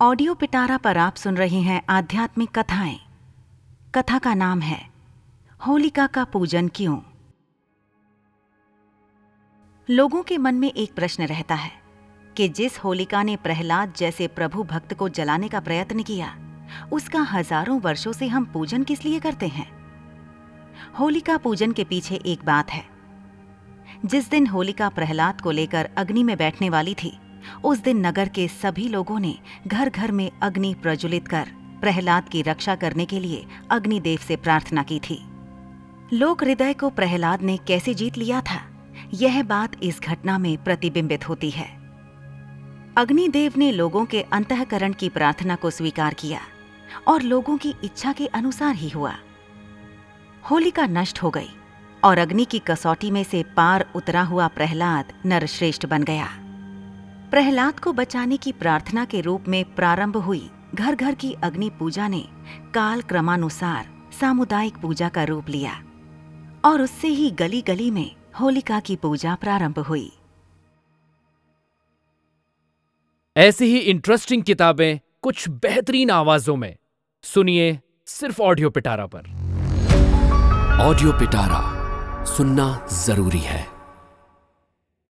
Audio पिटारा पर आप सुन रहे हैं आध्यात्मिक कथाएँ। कथा का नाम है, होलिका का पूजन क्यों? लोगों के मन में एक प्रश्न रहता है कि जिस होलिका ने प्रहलाद जैसे प्रभु भक्त को जलाने का प्रयत्न किया, उसका हज़ारों वर्षों से हम पूजन किस लिए करते हैं? होलिका पूजन के पीछे एक बात है। जिस दिन होलिका प्रहलाद को लेकर अग्नि में बैठने वाली थी उस दिन नगर के सभी लोगों ने घर घर में अग्नि प्रज्वलित कर प्रहलाद की रक्षा करने के लिए अग्निदेव से प्रार्थना की थी। लोक हृदय को प्रहलाद ने कैसे जीत लिया था? यह बात इस घटना में प्रतिबिंबित होती है। अग्निदेव ने लोगों के अंतकरण की प्रार्थना को स्वीकार किया और लोगों की इच्छा के अनुसार ही हुआ। होलिका नष्ट हो गई और अग्नि की कसौटी में से पार उतरा हुआ प्रहलाद नरश्रेष्ठ बन गया। प्रहलाद को बचाने की प्रार्थना के रूप में प्रारंभ हुई। घर घर की अग्नि पूजा ने काल क्रमानुसार सामुदायिक पूजा का रूप लिया और उससे ही गली गली में होलिका की पूजा प्रारंभ हुई। ऐसी ही इंटरेस्टिंग किताबें कुछ बेहतरीन आवाजों में। सुनिए सिर्फ़ ऑडियो पिटारा पर। ऑडियो पिटारा सुनना ज़रूरी है।